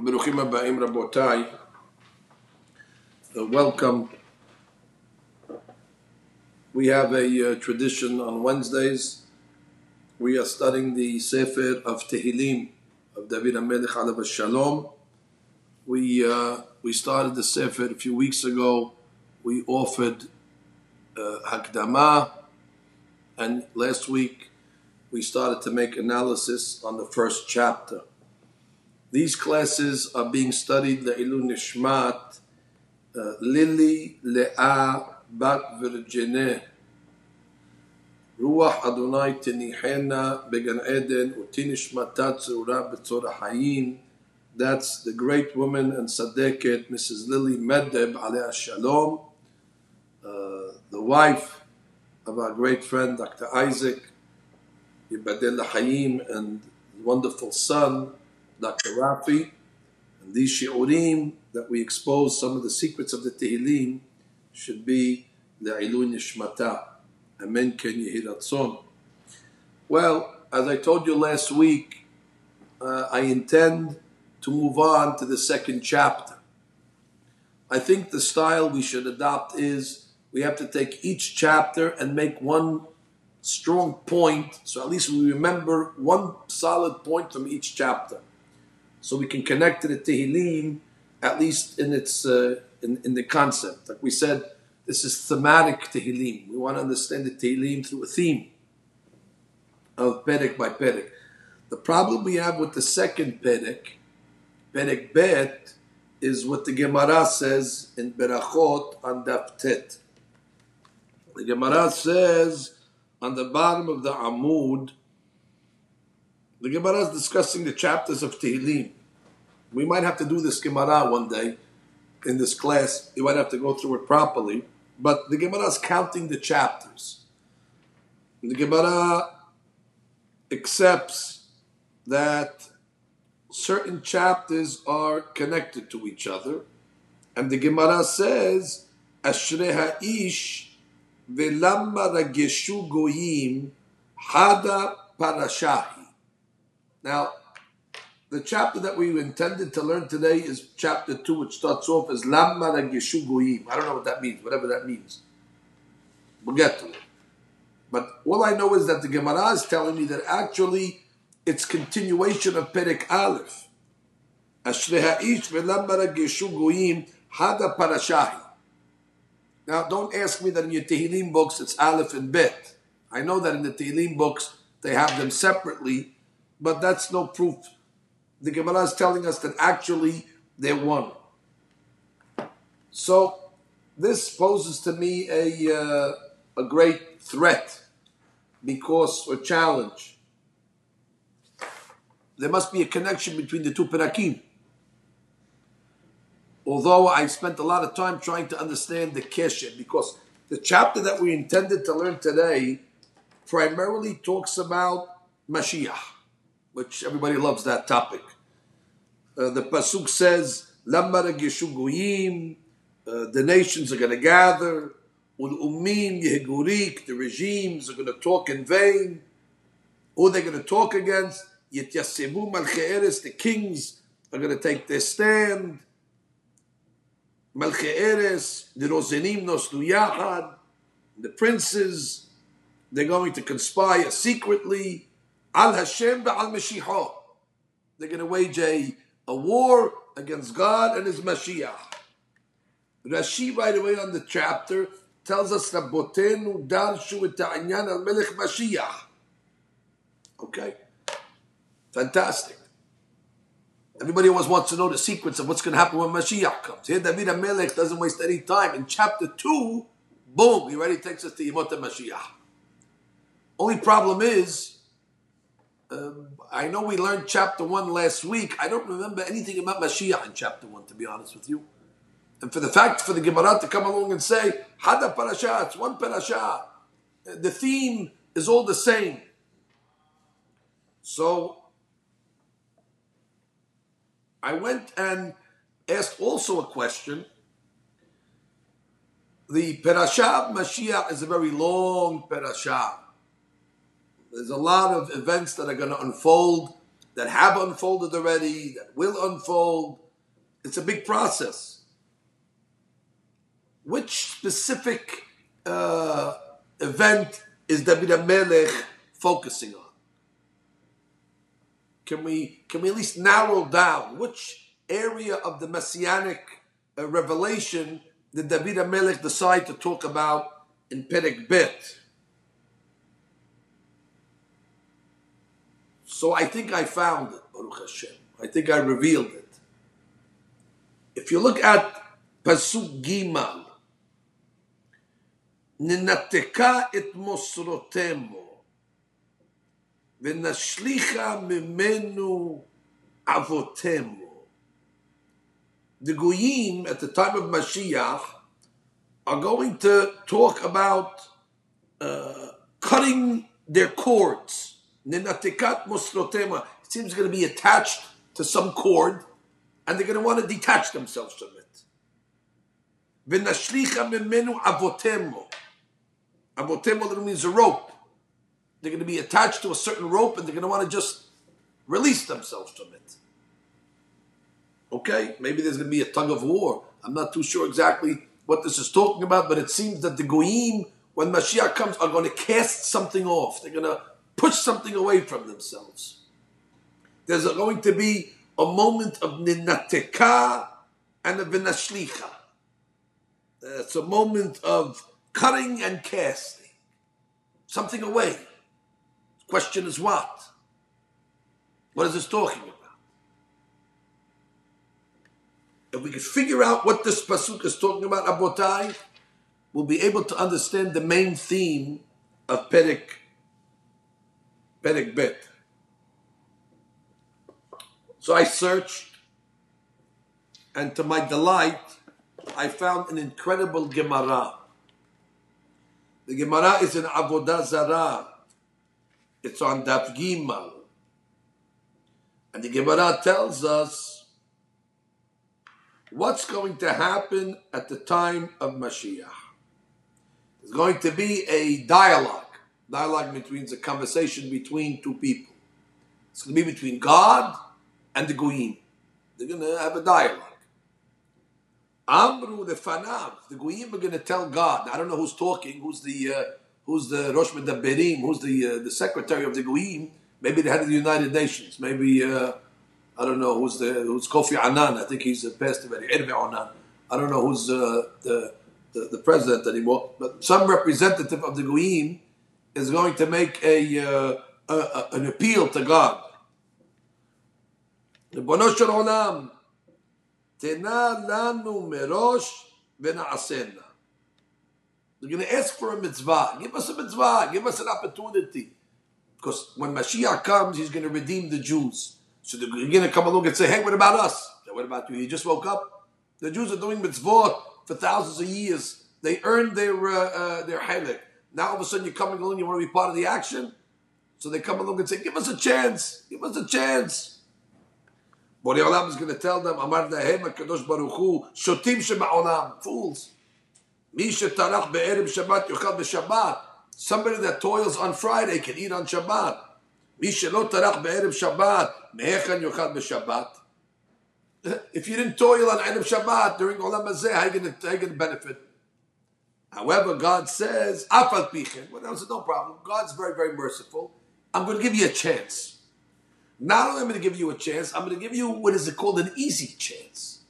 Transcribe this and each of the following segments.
Aba'im Rabotai. Uh, welcome. We have a uh, tradition on Wednesdays. We are studying the Sefer of Tehillim of David HaMelech Alav Shalom. We, uh, we started the Sefer a few weeks ago. We offered uh, Hakdama, and last week we started to make analysis on the first chapter. These classes are being studied Le'ilu Nishmat, uh, Lily Le'a Bat Virgineh, Ruach Adonai Tinihena Began Eden Utinishmata Tzura B'tzor Hayim. That's the great woman and Sadeket, Mrs. Lily Medeb Aleh Shalom, uh, the wife of our great friend Dr. Isaac Yibadel Hayim and wonderful son Dr. Rafi, and these shiurim that we expose some of the secrets of the Tehillim should be the Nishmata. Amen Ken Yehiratzon. Well, as I told you last week, uh, I intend to move on to the second chapter. I think the style we should adopt is we have to take each chapter and make one strong point, so at least we remember one solid point from each chapter so we can connect to the Tehillim at least in its uh, in, in the concept. Like we said, this is thematic Tehillim. We want to understand the Tehillim through a theme of Perek by Perek. The problem we have with the second Perek, Perek Bet, is what the Gemara says in Berachot on Daf Tet. The Gemara says on the bottom of the Amud, the Gemara is discussing the chapters of Tehillim. We might have to do this Gemara one day in this class. You might have to go through it properly. But the Gemara is counting the chapters. The Gemara accepts that certain chapters are connected to each other. And the Gemara says, Ashrei ha'ish ve'lamma rageshu goyim hada parashahi. Now, the chapter that we intended to learn today is chapter 2, which starts off as Lamma Geshu Goyim. I don't know what that means, whatever that means. We'll get to it. But all I know is that the Gemara is telling me that actually it's continuation of Perek Aleph. Ashrei ha'ish ve'lamma Geshu Goyim hada parashahi. Now, don't ask me that in your Tehillim books it's Aleph and Bet. I know that in the Tehillim books they have them separately, but that's no proof. The Gemara is telling us that actually they won. So this poses to me a uh, a great threat because or challenge. There must be a connection between the two perakim. Although I spent a lot of time trying to understand the kesher, because the chapter that we intended to learn today primarily talks about Mashiach which everybody loves that topic. Uh, the pasuk says, "Lamar goyim," uh, the nations are going to gather. Yehurik, the regimes are going to talk in vain. Who are they going to talk against? Yityasevu malche'eres, the kings are going to take their stand. Malche'eres, the rozenim noslu yachad, the princes, they're going to conspire secretly. Al Hashem al Mashiach. They're going to wage a, a war against God and His Mashiach. Rashi right away on the chapter tells us that Botenu darshu et al Melech Mashiach. Okay, fantastic. Everybody always wants to know the secrets of what's going to happen when Mashiach comes. Here, David Melech doesn't waste any time. In chapter two, boom, he already takes us to Yemot Mashiach. Only problem is um, I know we learned chapter one last week. I don't remember anything about Mashiach in chapter one, to be honest with you. And for the fact for the Gemara to come along and say Hada parasha, it's one parasha. The theme is all the same. So I went and asked also a question. The parasha of Mashiach is a very long parasha. There's a lot of events that are going to unfold that have unfolded already, that will unfold. It's a big process. Which specific uh, event is David Melech focusing on? Can we can we at least narrow down which area of the messianic uh, revelation did David Melech decide to talk about in Perek Bet? So I think I found it, Baruch Hashem. I think I revealed it. If you look at Pasuk Gimal, ננתקה את מוסרותימו ונשליכה ממנו אבותימו. The Goyim at the time of Mashiach are going to talk about uh, cutting their cords. Nenatikat mosrotema. It seems going to be attached to some cord, and they're going to want to detach themselves from it. V'nashlicha memenu avotemo. Avotemo literally means a rope. They're going to be attached to a certain rope, and they're going to want to just release themselves from it. Okay, maybe there's going to be a tug of war. I'm not too sure exactly what this is talking about, but it seems that the goyim, when Mashiach comes, are going to cast something off. They're going to push something away from themselves. There's going to be a moment of ninateka and a vinashlicha. It's a moment of cutting and casting. Something away. The question is what? What is this talking about? If we could figure out what this pasuk is talking about, Abotai, we'll be able to understand the main theme of Perek, Perek Bet. So I searched, and to my delight, I found an incredible Gemara. The Gemara is in Avodah Zarah. It's on Daf Gimal. And the Gemara tells us what's going to happen at the time of Mashiach. There's going to be a dialogue. Dialogue means a conversation between two people. It's going to be between God and the Goyim. They're going to have a dialogue. Amru the Fanav, the Goyim are going to tell God. I don't know who's talking, who's the uh, who's the Rosh Medaberim, who's the uh, the secretary of the Goyim. Maybe the head of the United Nations. Maybe uh, I don't know who's the who's Kofi Annan. I think he's a pastor already. Erve Annan. I don't know who's uh, the, the the president anymore. But some representative of the Goyim is going to make a, uh, a, a an appeal to God. ריבונו של עולם, תנה לנו מראש ונעשנה. They're going to ask for a mitzvah. Give us a mitzvah. Give us an opportunity. Because when Mashiach comes, he's going to redeem the Jews. So they're going to come along and say, hey, what about us? What about you? You just woke up? The Jews are doing mitzvah for thousands of years. They earned their uh, uh, their halak. Now all of a sudden you're coming along, you want to be part of the action? So they come along and say, give us a chance. Give us a chance. Borei Olam is going to tell them, Amar Lahem HaKadosh Baruch Hu, Shotim Shema'olam, fools. Mi shetarach be'erev Shabbat yochal b'Shabbat. Somebody that toils on Friday can eat on Shabbat. Mi shelo tarach be'erev Shabbat, me'echan yochal b'Shabbat. If you didn't toil on Erev Shabbat during Olam Hazeh, how are you going to benefit? However, God says, Afal Pichin. Well, no problem. God's very, very merciful. I'm going to give you a chance. Not only am I going to give you a chance, I'm going to give you what is it called an easy chance.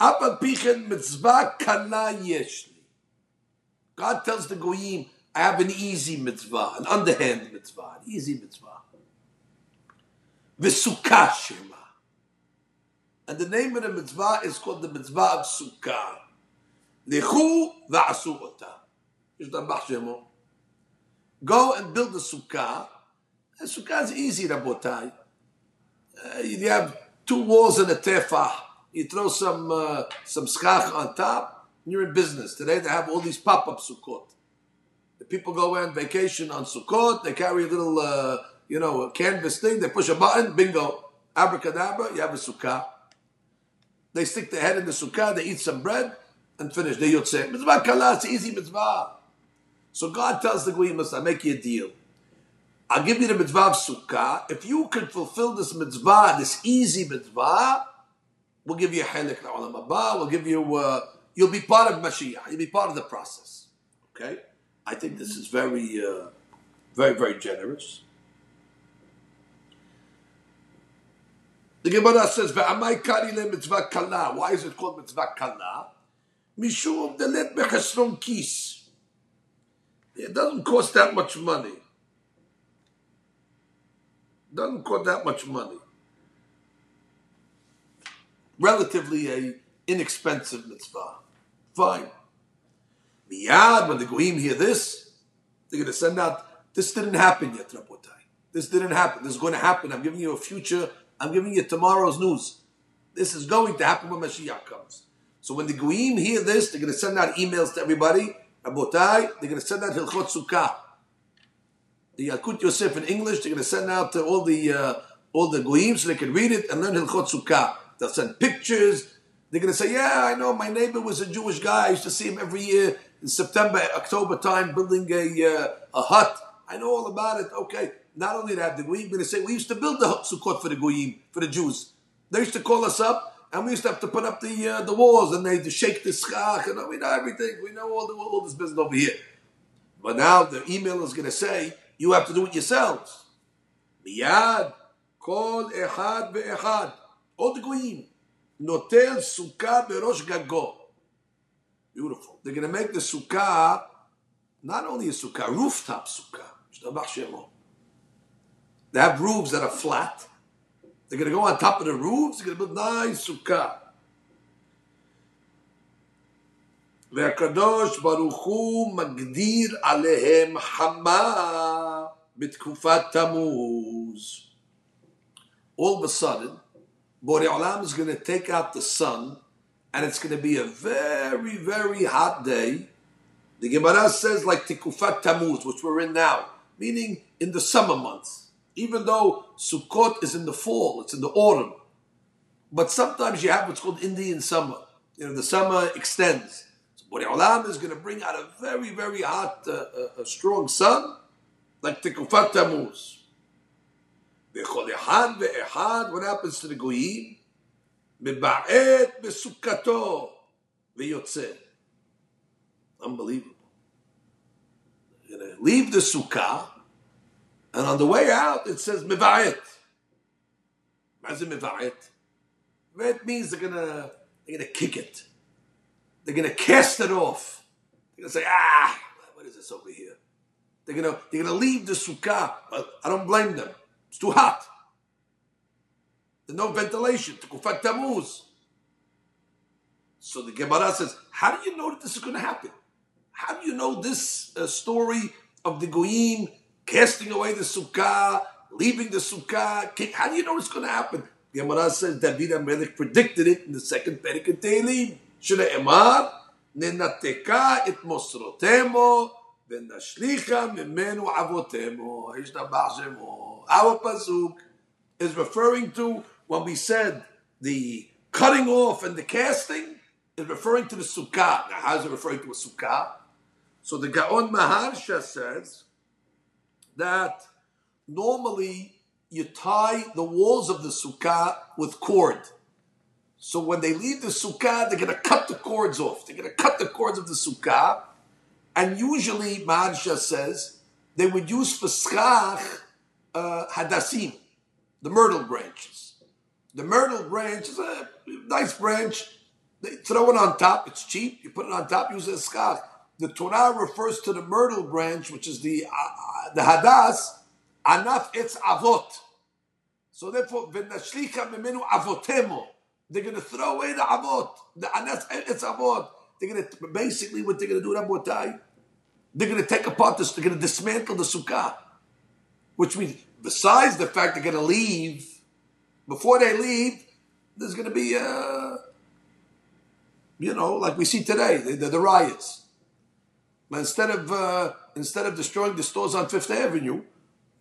Afal Pichin mitzvah kana yeshli. God tells the goyim, I have an easy mitzvah, an underhand mitzvah, an easy mitzvah. V'sukkah shema. And the name of the mitzvah is called the mitzvah of sukkah. Go and build the sukkah. The sukkah is easy, Rabotai. Uh, you have two walls and a tefah. You throw some uh, some schach on top, and you're in business. Today they have all these pop-up sukkot. The people go on vacation on Sukkot. They carry a little, uh, you know, a canvas thing. They push a button. Bingo, abracadabra. You have a sukkah. They stick their head in the sukkah. They eat some bread and finish. They yotzeh. Mitzvah kala. It's easy mitzvah. So God tells the Goyim, I make you a deal. I'll give you the mitzvah of sukkah. If you can fulfill this mitzvah, this easy mitzvah, we'll give you a chelik la'olam haba. We'll give you, uh, you'll be part of Mashiach. You'll be part of the process. Okay? I think this is very, uh, very, very generous. The Gemara says, "Ve'amai kari le mitzvah kala." Why is it called mitzvah kala? Mishum delet bechesron kis. It doesn't cost that much money. Doesn't cost that much money. Relatively a inexpensive mitzvah. Fine. Miyad, when the goyim hear this, they're going to send out. This didn't happen yet, Rabotai. This didn't happen. This is going to happen. I'm giving you a future. I'm giving you tomorrow's news. This is going to happen when Mashiach comes. So when the goyim hear this, they're going to send out emails to everybody. Rabotai, they're going to send out Hilchot Sukkah. The Yalkut Yosef in English, they're going to send out to all the uh, all the goyim so they can read it and learn Hilchot Sukkah. They'll send pictures. They're going to say, "Yeah, I know. My neighbor was a Jewish guy. I used to see him every year in September, October time, building a uh, a hut. I know all about it." Okay. Not only that, the goyim going to say, "We used to build the sukkot for the goyim, for the Jews. They used to call us up." And we used to have to put up the uh, the walls, and they shake the schach, and we know everything. We know all the all this business over here. But now the email is going to say you have to do it yourselves. Miyad kol echad ve'echad. The goyim notel sukkah berosh gago. Beautiful. They're going to make the sukkah not only a sukkah, rooftop sukkah. They have roofs that are flat. They're going to go on top of the roofs. They're going to build nice sukkah. והקדוש ברוך הוא מגדיר עליהם חמה בתקופת תמוז. All of a sudden, Borei Olam is going to take out the sun and it's going to be a very, very hot day. The Gemara says like Tekufat Tammuz, which we're in now, meaning in the summer months. Even though Sukkot is in the fall, it's in the autumn. But sometimes you have what's called Indian summer. You know, the summer extends. So Borei Olam is going to bring out a very, very hot, uh, uh, strong sun, like Tikufat Tammuz. What happens to the goyim? מבעט בסוכתו ויוצא. Unbelievable. You're going to leave the sukkah, and on the way out, it says Mivayat. What's Mivayat? That means they're gonna they're gonna kick it. They're gonna cast it off. They're gonna say, ah, what is this over here? They're gonna they're gonna leave the sukkah. I don't blame them. It's too hot. There's no ventilation. Tekufat tamuz." So the Gemara says, how do you know that this is going to happen? How do you know this uh, story of the Goyim casting away the sukkah, leaving the sukkah? How do you know it's going to happen? The Gemara says David HaMelech predicted it in the second Perek of Tehillim. Emar, ננתקה את מוסרותמו ונשליכה ממנו אבותמו. השתבח שמו. Our pasuk is referring to when we said the cutting off and the casting is referring to the sukkah. Now, how is it referring to a sukkah? So the Gaon Maharsha says that normally you tie the walls of the sukkah with cord. So when they leave the sukkah, they're going to cut the cords off. They're going to cut the cords of the sukkah. And usually, Maharsha says, they would use for schach uh, hadassim, the myrtle branches. The myrtle branch is a nice branch. They throw it on top. It's cheap. You put it on top. Use it as schach. The Torah refers to the myrtle branch, which is the uh, the hadas, anaf etz avot. So therefore, v'nashlicha memenu avotemo. They're going to throw away the avot, the anaf etz avot. They're going to basically what they're going to do, Rabotai. They're going to take apart this. They're going to dismantle the sukkah, which means besides the fact they're going to leave before they leave, there's going to be, uh, you know, like we see today, the, the, the riots. But instead of uh, instead of destroying the stores on Fifth Avenue,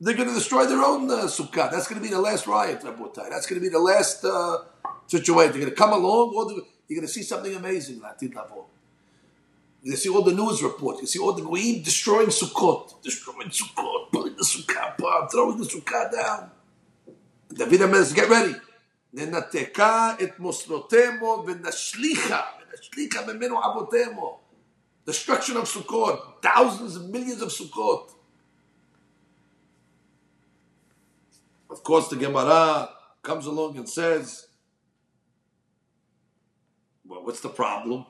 they're going to destroy their own uh, sukkah. That's going to be the last riot, Rabotai. That's going to be the last uh, situation. They're going to come along, or you're going to see something amazing, Latin level. You see all the news reports. You see all the Goyim destroying Sukkot, destroying Sukkot, pulling the sukkah apart, throwing the sukkah down. David HaMelech says, get ready. ננתקה את מוסרותמו ונשליכה, ונשליכה ממנו אבותימו. Destruction of Sukkot, thousands and millions of Sukkot. Of course, the Gemara comes along and says, well, what's the problem?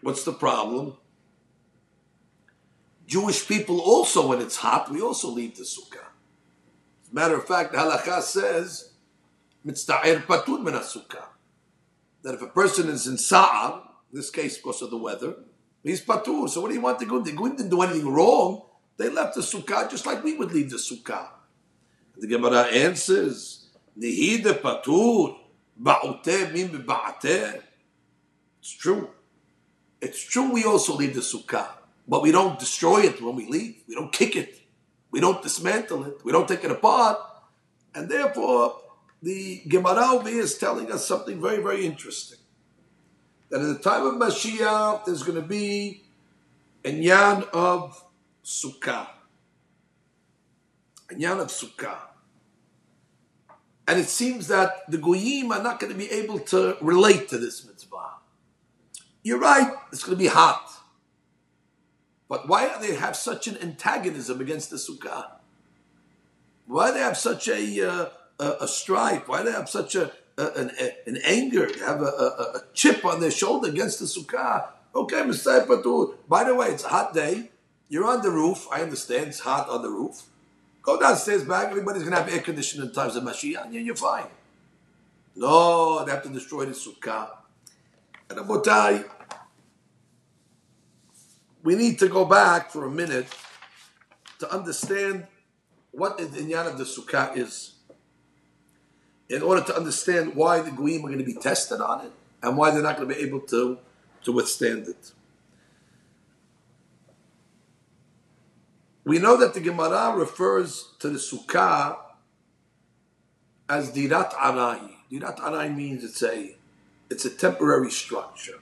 What's the problem? Jewish people also, when it's hot, we also leave the sukkah. As a matter of fact, the halakha says, mitzta'ir patur min sukkah. That if a person is in sa'ar, this case because of the weather, he's patur. So what do you want the Goyim? The Goyim didn't do anything wrong. They left the sukkah just like we would leave the sukkah. The Gemara answers, Nihide patur, ba'uteh mim ba'ateh. It's true. It's true we also leave the sukkah, but we don't destroy it when we leave. We don't kick it. We don't dismantle it. We don't take it apart. And therefore, the Gemara over here is telling us something very, very interesting. That at the time of Mashiach, there's going to be a yan of sukkah. A yan of sukkah. And it seems that the goyim are not going to be able to relate to this mitzvah. You're right, it's going to be hot. But why do they have such an antagonism against the sukkah? Why do they have such a, uh, a, a, strife? Why do they have such a, an, an, anger? Have a, a, chip on their shoulder against the sukkah. Okay, Mr. Patur. By the way, it's a hot day. You're on the roof. I understand it's hot on the roof. Go downstairs back. Everybody's going to have air conditioning in times of Mashiach, and you're fine. No, they have to destroy the sukkah. And Abotai, we need to go back for a minute to understand what the inyan of the sukkah is. In order to understand why the goyim are going to be tested on it and why they're not going to be able to, to withstand it. We know that the Gemara refers to the sukkah as dirat arai. Dirat arai means it's a it's a temporary structure.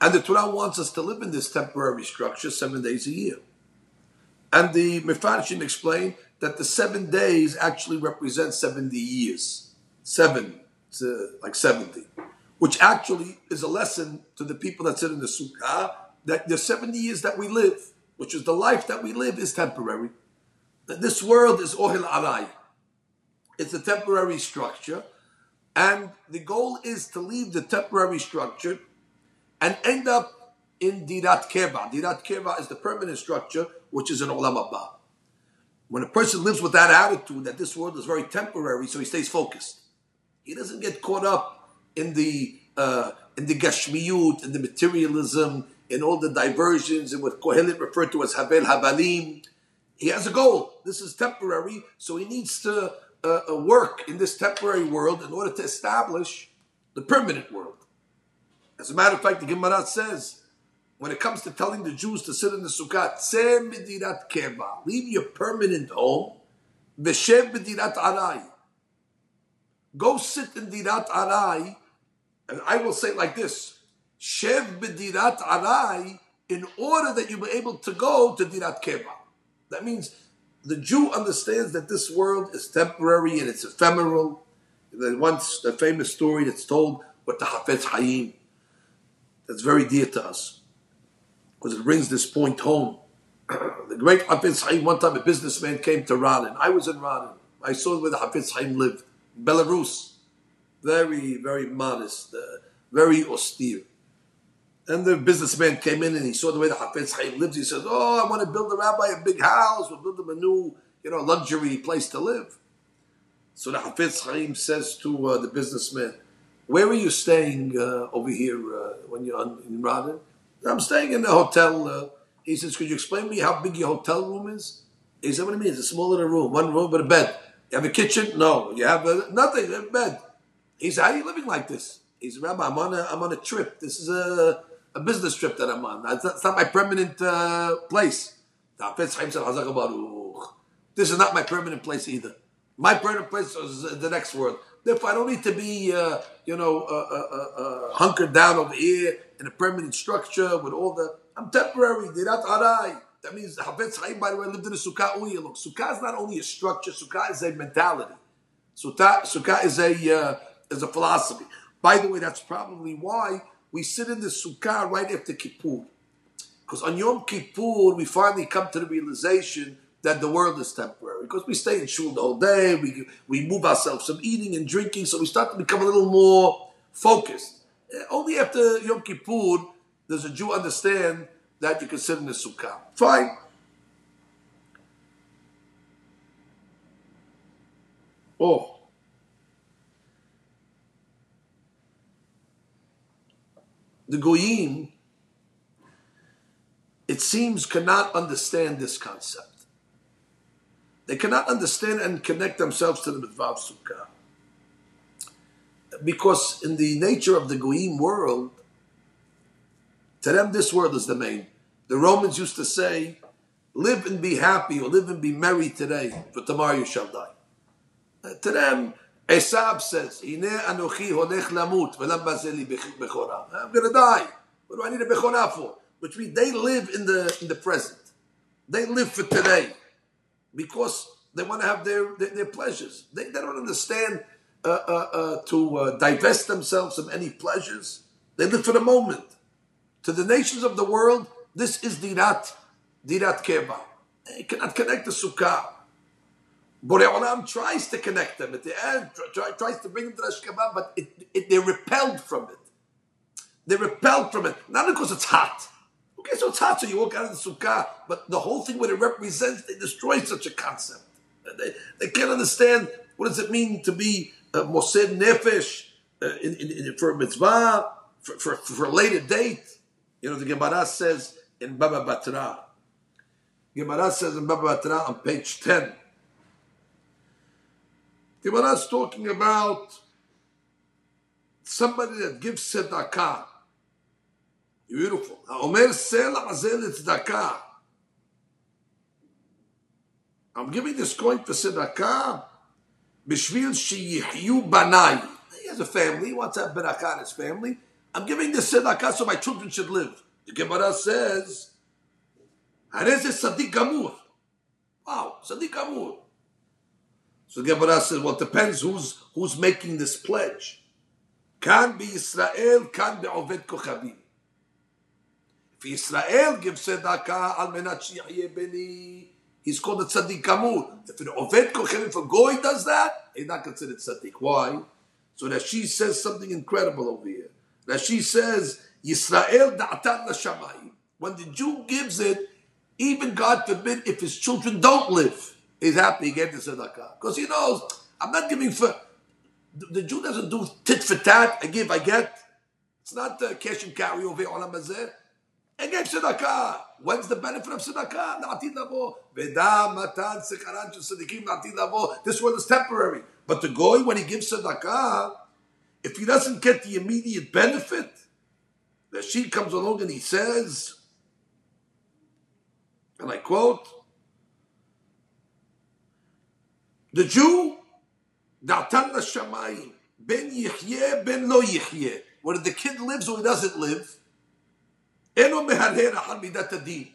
And the Torah wants us to live in this temporary structure seven days a year. And the Mefarshim explain that the seven days actually represent 70 years. Seven, to like 70. Which actually is a lesson to the people that sit in the Sukkah that the 70 years that we live which is the life that we live, is temporary. That this world is ohil arai. It's a temporary structure, and the goal is to leave the temporary structure and end up in dirat keva. Dirat keva is the permanent structure, which is an olam haba. When a person lives with that attitude that this world is very temporary, so he stays focused. He doesn't get caught up in the uh, in the gashmiyut, in the materialism, in all the diversions and what Kohelet referred to as Havel Havalim. He has a goal. This is temporary, so he needs to uh, uh, work in this temporary world in order to establish the permanent world. As a matter of fact, the Gemara says, when it comes to telling the Jews to sit in the Sukkah, leave your permanent home, v'shev arai. Go sit in dirat arai, and I will say like this, Shev b'dirat arai in order that you be able to go to dirat keva. That means the Jew understands that this world is temporary and it's ephemeral. There's once the famous story that's told with the Hafetz Haim that's very dear to us because it brings this point home. the great Hafetz Haim, one time a businessman came to Radin. I was in Radin. I saw where the Hafetz Haim lived, Belarus. Very, very modest, uh, very austere. And the businessman came in and he saw the way the Hafetz Chaim lives. He says, "Oh, I want to build the rabbi a big house. We'll build him a new, you know, luxury place to live." So the Hafetz Chaim says to uh, the businessman, "Where are you staying uh, over here uh, when you're in Radin?" "I'm staying in the hotel." Uh, he says, "Could you explain to me how big your hotel room is?" He said, "What do you mean? It's a small little room, one room with a bed. You have a kitchen? No. You have a, nothing. You have a bed." He said, "How are you living like this?" He said, "Rabbi, I'm on a I'm on a trip. This is a." a business trip that I'm on. It's not, it's not my permanent uh, place. This is not my permanent place either. My permanent place is the next world. Therefore, I don't need to be, uh, you know, uh, uh, uh, uh, hunkered down over here in a permanent structure with all the. I'm temporary. Dirat arai. That means Hafetz Chaim, by the way, lived in a sukkah only. Look, sukkah is not only a structure, sukkah is a mentality. Sukkah, sukkah is a uh, is a philosophy. By the way, that's probably why we sit in the sukkah right after Kippur. Because on Yom Kippur, we finally come to the realization that the world is temporary. Because we stay in shul the whole day, we, we move ourselves from eating and drinking, so we start to become a little more focused. Only after Yom Kippur does a Jew understand that you can sit in the sukkah. Fine. Oh. The Goyim, it seems, cannot understand this concept. They cannot understand and connect themselves to the mitzvah of sukkah. Because in the nature of the Goyim world, to them this world is the main. The Romans used to say, live and be happy or live and be merry today, for tomorrow you shall die. Uh, to them, Esab says, anochi lamut, I'm going to die. What do I need a bechorah for? Which means they live in the, in the present. They live for today because they want to have their, their, their pleasures. They, they, don't understand to uh, divest themselves of any pleasures. They live for the moment. To the nations of the world, this is dirat, dirat keva. They cannot connect the sukkah. Borei Olam tries to connect them at the end, try, tries to bring them to the Ashkabah, but it, it, they're repelled from it. They're repelled from it, not because it's hot. Okay, so it's hot, so you walk out of the sukkah, but the whole thing, what it represents, they destroy such a concept. They, they can't understand what does it mean to be uh, Mosed Nefesh uh, for mitzvah, for, for, for later date. You know, the Gemara says in Baba Batra, Gemara says in Baba Batra on page 10, Gemara is talking about somebody that gives tzedakah. Beautiful. Omer sela azel tzedakah. I'm giving this coin for tzedakah. Bishvil sheyihyu banai. He has a family. He wants to have berakah in his family. I'm giving this tzedakah so my children should live. The Gemara says, Harez Sadiq Gamur. Wow, Sadiq Gamur. So the Gemara says, well, it depends who's, who's making this pledge. Israel, can be Oved Kochavim. If Israel gives tzedakah al menat beni, he's called a tzaddik gamur. If an Oved Kochavim, if a goy does that, he's not considered tzaddik. Why? So that she says something incredible over here. That she says, Yisrael da'atan l'shamayim. When the Jew gives it, even God forbid if his children don't live, he's happy he gave the tzedakah. Because he knows, I'm not giving for, the Jew doesn't do tit for tat, I give, I get. It's not uh, cash and carry over hazeh. I gave tzedakah. When's the benefit of tzedakah? This world is temporary. But the goy, when he gives tzedakah, if he doesn't get the immediate benefit, the sheet comes along and he says, and I quote, the Jew, Datan Shamayim, ben yichye, ben lo yichye. Whether the kid lives or he doesn't live, The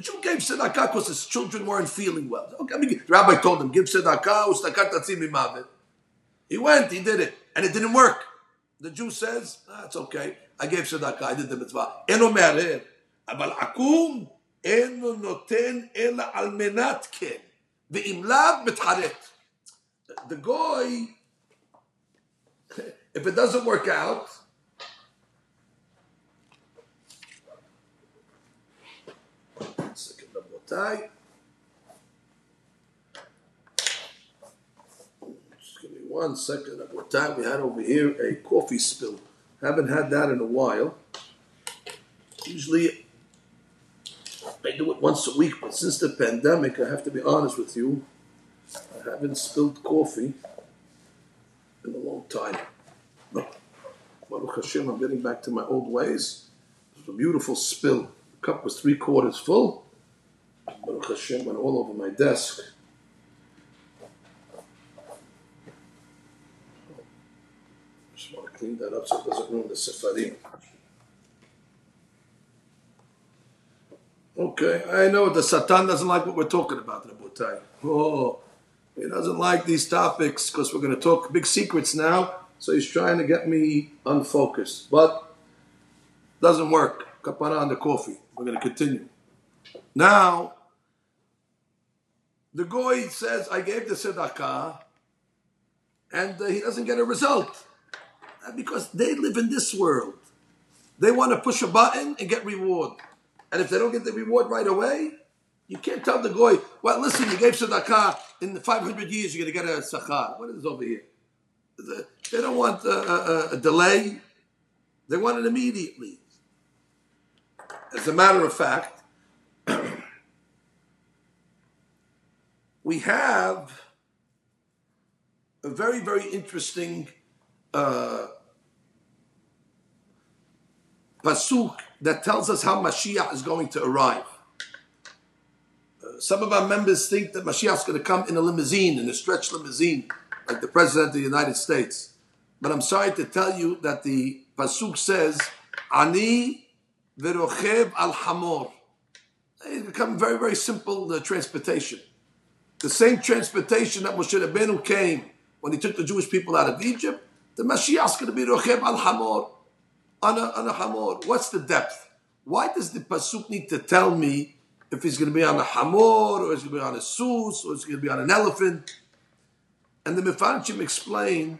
Jew gave tzedakah because his children weren't feeling well. Okay, I mean, the rabbi told him, give tzedakah, ustakat tatzim imavet. He went, he did it, and it didn't work. The Jew says, ah, it's okay. I gave tzedakah, I did the mitzvah. אינו מערער, אבל עקום אינו נותן אלא על מנת כן, ואם לאו מתחרט. The guy, if it doesn't work out, Just give me one second of what time we had over here a coffee spill. Haven't had that in a while. Usually I do it once a week, but since the pandemic, I have to be honest with you, I haven't spilled coffee in a long time. No. Baruch Hashem, I'm getting back to my old ways. It was a beautiful spill. The cup was three quarters full. Baruch Hashem went all over my desk. Just want to clean that up so it doesn't ruin the sefarim. Okay, I know the Satan doesn't like what we're talking about, Rabotai. Oh, he doesn't like these topics because we're going to talk big secrets now. So he's trying to get me unfocused, but doesn't work. Kapara on the coffee. We're going to continue. Now, the goy says, "I gave the tzedakah," and uh, he doesn't get a result uh, because they live in this world. They want to push a button and get reward, and if they don't get the reward right away, you can't tell the goy, "Well, listen, you gave tzedakah in the 500 years, you're going to get a sachar." What is over here? They don't want a, a, a delay; they want it immediately. As a matter of fact, we have a very, very interesting uh, pasuk that tells us how Mashiach is going to arrive. Uh, some of our members think that Mashiach is going to come in a limousine, in a stretch limousine, like the President of the United States. But I'm sorry to tell you that the pasuk says, "Ani verochev al hamor." It's become very, very simple uh, transportation. The same transportation that Moshe Rabbeinu came when he took the Jewish people out of Egypt, the Mashiach is going to be Rochev al Hamor, on a, Hamor. What's the depth? Why does the Pasuk need to tell me if he's going to be on a Hamor, or he's going to be on a Sus, or he's going to be on an elephant? And the Mefarshim explain,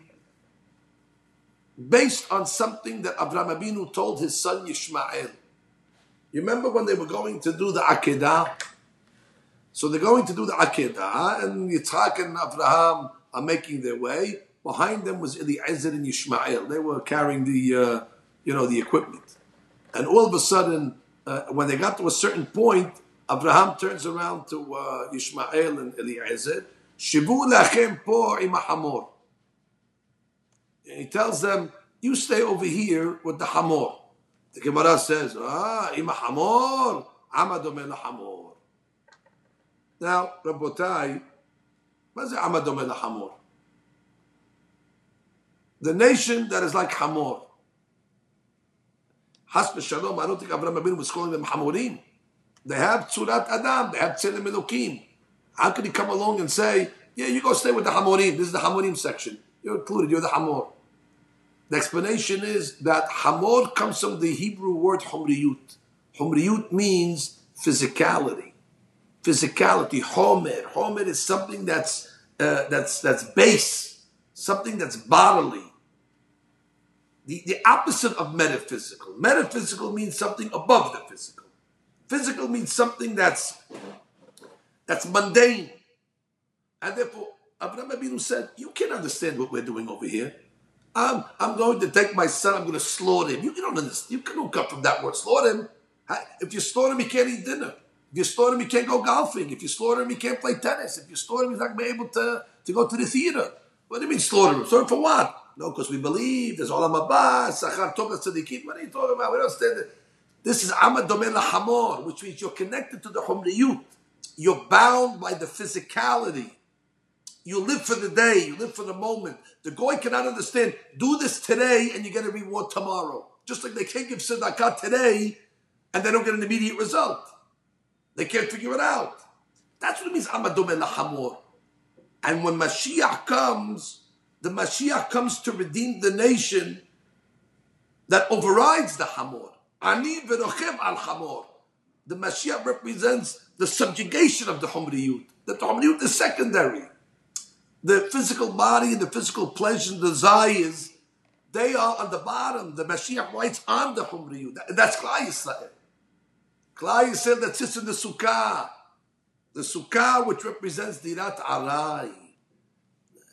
based on something that Avraham Abinu told his son Yishmael. You remember when they were going to do the Akedah? So they're going to do the Akedah, and Yitzhak and Abraham are making their way. Behind them was Eliezer and Yishmael. They were carrying the, uh, you know, the equipment. And all of a sudden, uh, when they got to a certain point, Abraham turns around to uh, Yishmael and Eliezer. Shivu lachem po imahamor. And He tells them, "You stay over here with the hamor." The Gemara says, "Ah, imahamor, amadom hamor." Now, Rabotai, what is amadom hamor? The nation that is like Hamor. Hasbe Shalom, I don't think Abraham Abinu was calling them Hamorim. They have Tzurat Adam, they have Tzelem Elokim. How could he come along and say, yeah, you go stay with the Hamorim, this is the Hamorim section. You're included, you're the Hamor. The explanation is that Hamor comes from the Hebrew word Humriyut. Humriyut means physicality. Physicality, Homer. Homer is something that's, uh, that's, that's base, something that's bodily the, the opposite of metaphysical. Metaphysical means something above the physical. Physical means something that's that's mundane. And therefore, Abraham Abinu said, You can't understand what we're doing over here. I'm, I'm going to take my son, I'm going to slaughter him. You, you don't understand. You don't come from that word. Slaughter him. If you slaughter him, he can't eat dinner. If you slaughter him, he can't go golfing. If you slaughter him, he can't play tennis. If you slaughter him, he's not going to be able to, to go to the theater. What do you mean slaughter him? Slaughter him for what? No, because we believe there's Olam Haba, Sachar Tov Tzadikim. What are you talking about? We don't stand it. This is Amad Domen Hamor, which means you're connected to the Humriyut. You're bound by the physicality. You live for the day. You live for the moment. The goy cannot understand. Do this today, and you get a reward tomorrow. Just like they can't give tzedakah today, and they don't get an immediate result. They can't figure it out. That's what it means. Amad Domen Hamor. And when Mashiach comes, the Mashiach comes to redeem the nation that overrides the Hamor. Ani v'rochev al Hamor. The Mashiach represents the subjugation of the Humriyut. The Humriyut is secondary. The physical body and the physical pleasures and desires, they are on the bottom. The Mashiach rides on the Humriyut. That's Klal Yisrael. Klal Yisrael that sits in the Sukkah. The Sukkah which represents Dirat Arai.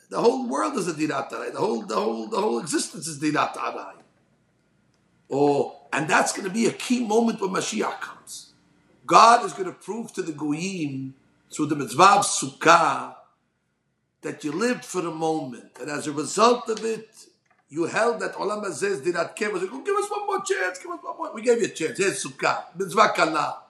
The whole world is a dirat arai. The whole, the whole, the whole existence is dirat arai. Oh, and that's going to be a key moment when Mashiach comes. God is going to prove to the goyim through the mitzvah of sukkah that you lived for the moment, and as a result of it, you held that olam hazeh dirat kev. Like, oh, give us one more chance. Give us one more. We gave you a chance. Here's sukkah, mitzvah kala.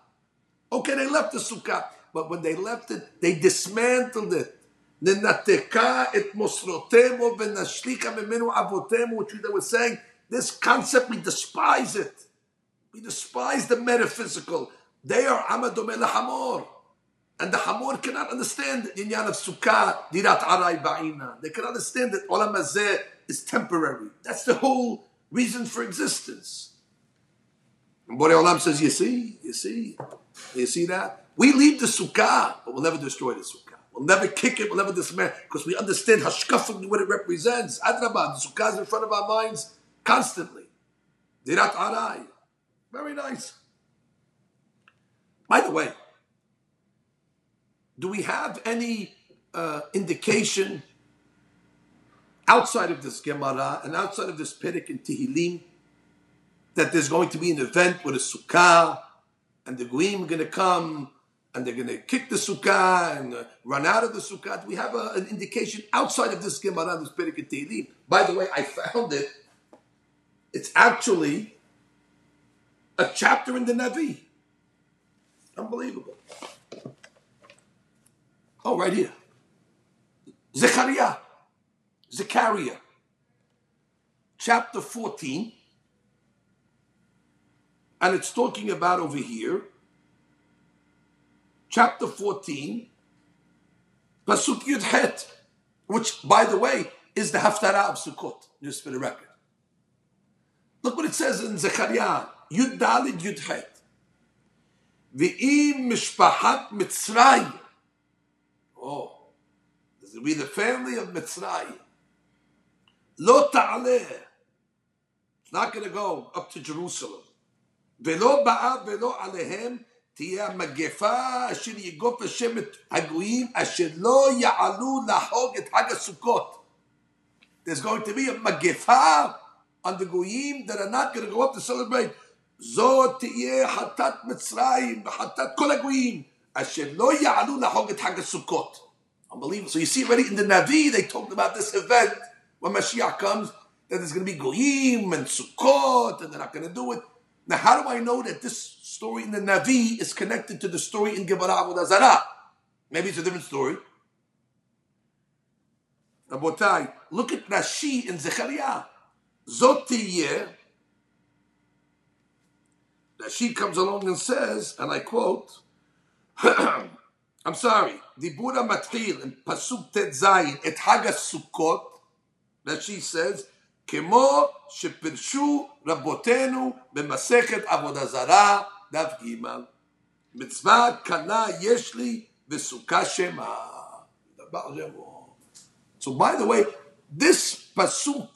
Okay, they left the sukkah, but when they left it, they dismantled it. ננתקה את מוסרותימו ונשליקה ממנו אבותימו, which they were saying, this concept, we despise it. We despise the metaphysical. they are Amadome Hamor. And the Hamor cannot understand the Inyan of Sukkah, Dirat Arai Ba'ina. They can understand that Olam Hazeh is temporary. That's the whole reason for existence. And Borei Olam says, you see, you see, you see that? We leave the Sukkah, but we'll never destroy the Sukkah. We'll never kick it, we'll never dismantle because we understand hashkafim, what it represents. Adrabah, the Sukkah is in front of our minds constantly. Dirat Arai. Very nice. By the way, do we have any uh, indication outside of this Gemara and outside of this Perek in Tehillim that there's going to be an event with a sukkah and the Goyim are going to come and they're going to kick the sukkah and uh, run out of the sukkah? Do we have a, an indication outside of this Gemara, this Perek in Tehillim? By the way, I found it. It's actually a chapter in the Navi. Unbelievable. Oh, right here. Zechariah. Zechariah. Chapter 14. And it's talking about over here. Chapter 14. Pasuk Yud Het. Which, by the way, is the Haftarah of Sukkot. Just for the record. Look what it says in Zechariah. Yud Dalid Yud Het. Mishpahat Mitzrayim. Oh, this will be the family of Mitzrayim. Lo ta'aleh. It's not going to go up to Jerusalem. Velo ba'a velo alehem תהיה המגפה אשר יגוף השם את הגויים אשר לא יעלו לחוג את חג הסוכות. There's going to be a מגפה on the goyim that are not going to go up to celebrate. זאת תהיה חטאת מצרים וחטאת כל הגויים. Unbelievable. So you see already in the Navi, they talked about this event when Mashiach comes, that there's going to be Goyim and Sukkot, and they're not going to do it. Now, how do I know that this story in the Navi is connected to the story in Gemara Abu Maybe it's a different story. Rabotai, look at Rashi in Zechariah. Zotiye. Rashi comes along and says, and I quote, I'm sorry, Dibura Matchil in Pasuk Tet Zayin, et Hag Sukkot, that she says, כמו שפרשו רבותינו במסכת עבודה זרה, דף ג', מצווה קנה יש לי וסוכה שמה. So by the way, this pasuk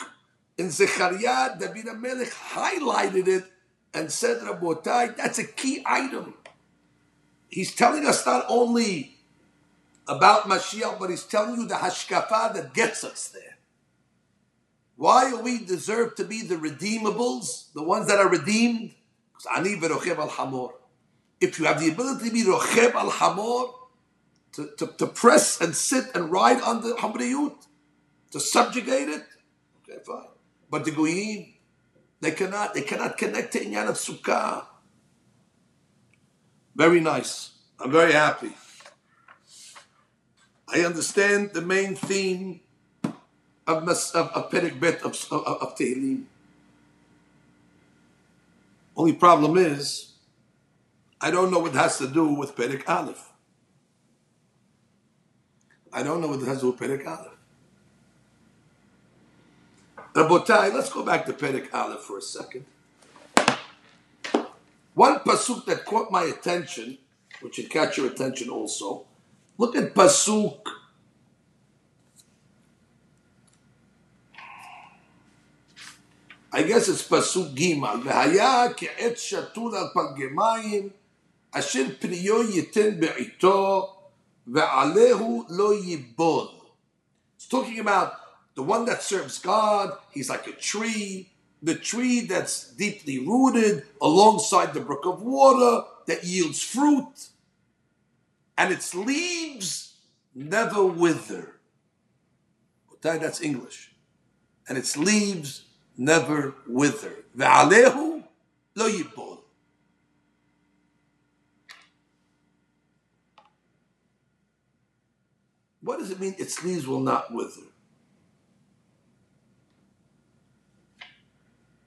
in Zechariah, David HaMelech highlighted it and said, Rabotai, that's a key item he's telling us not only about Mashiach, but he's telling you the hashkafa that gets us there. Why are we deserve to be the redeemables, the ones that are redeemed? Ani al hamor. If you have the ability to be rocheb al hamor, to, to, to, press and sit and ride on the hamriyut, to subjugate it, okay, fine. But the goyim, they cannot, they cannot connect to inyan of sukkah. Very nice. I'm very happy. I understand the main theme of, of, of Perek Bet of, of, of Tehillim. Only problem is, I don't know what has to do with Perek Aleph. I don't know what has to do with Perek Aleph. Rabotai, let's go back to Perek Aleph for a second. One pasuk that caught my attention, which should catch your attention also. Look at pasuk. I guess it's pasuk gimal. והיה כעת שתול על פלגמיים, אשר פריו ייתן בעיתו, ועליהו לא ייבול. It's talking about the one that serves God. He's like a tree the tree that's deeply rooted alongside the brook of water that yields fruit, and its leaves never wither. That's English. And its leaves never wither. Lo yibol. What does it mean its leaves will not wither?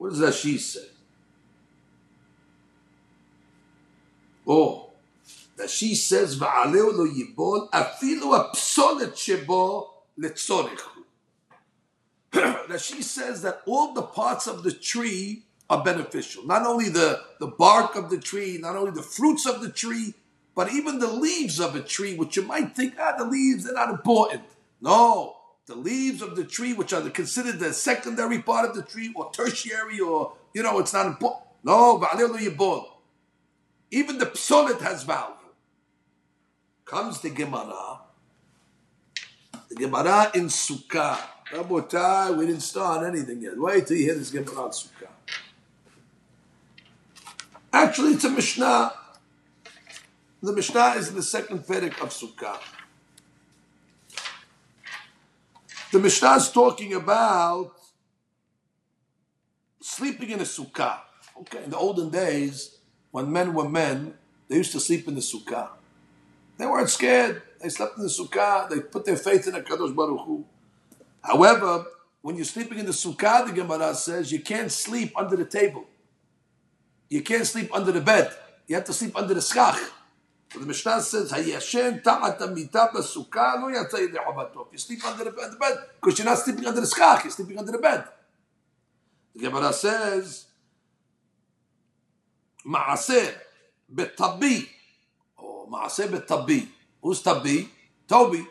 What does Rashi say? Oh, that she says, "Va'aleu lo yibol afilu apsolet shebo letzorich." That she says that all the parts of the tree are beneficial. Not only the, the bark of the tree, not only the fruits of the tree, but even the leaves of a tree, which you might think, ah, the leaves, they're not important. No, the leaves of the tree, which are considered the secondary part of the tree, or tertiary, or, you know, it's not important. No. Even the psolet has value. Comes the Gemara. The Gemara in Sukkah. Rabotai, we didn't start anything yet. Wait till you hear this Gemara in Sukkah. Actually, it's a Mishnah. The Mishnah is in the second Perek of Sukkah. The Mishnah is talking about sleeping in a Sukkah. Okay, in the olden days, when men were men, they used to sleep in the Sukkah. They weren't scared. They slept in the Sukkah. They put their faith in the Kadosh Baruch Hu. However, when you're sleeping in the Sukkah, the Gemara says you can't sleep under the table. You can't sleep under the bed. You have to sleep under the skach. The Mishnah says, "Hayashen ta'at amita b'sukkah lo yatzay le'avato." You sleep under the bed, because you're not sleeping under the skach. You're sleeping under the bed. The Gemara says, "Maaseh betabi." Oh, maaseh betabi. Who's tabi? Toby.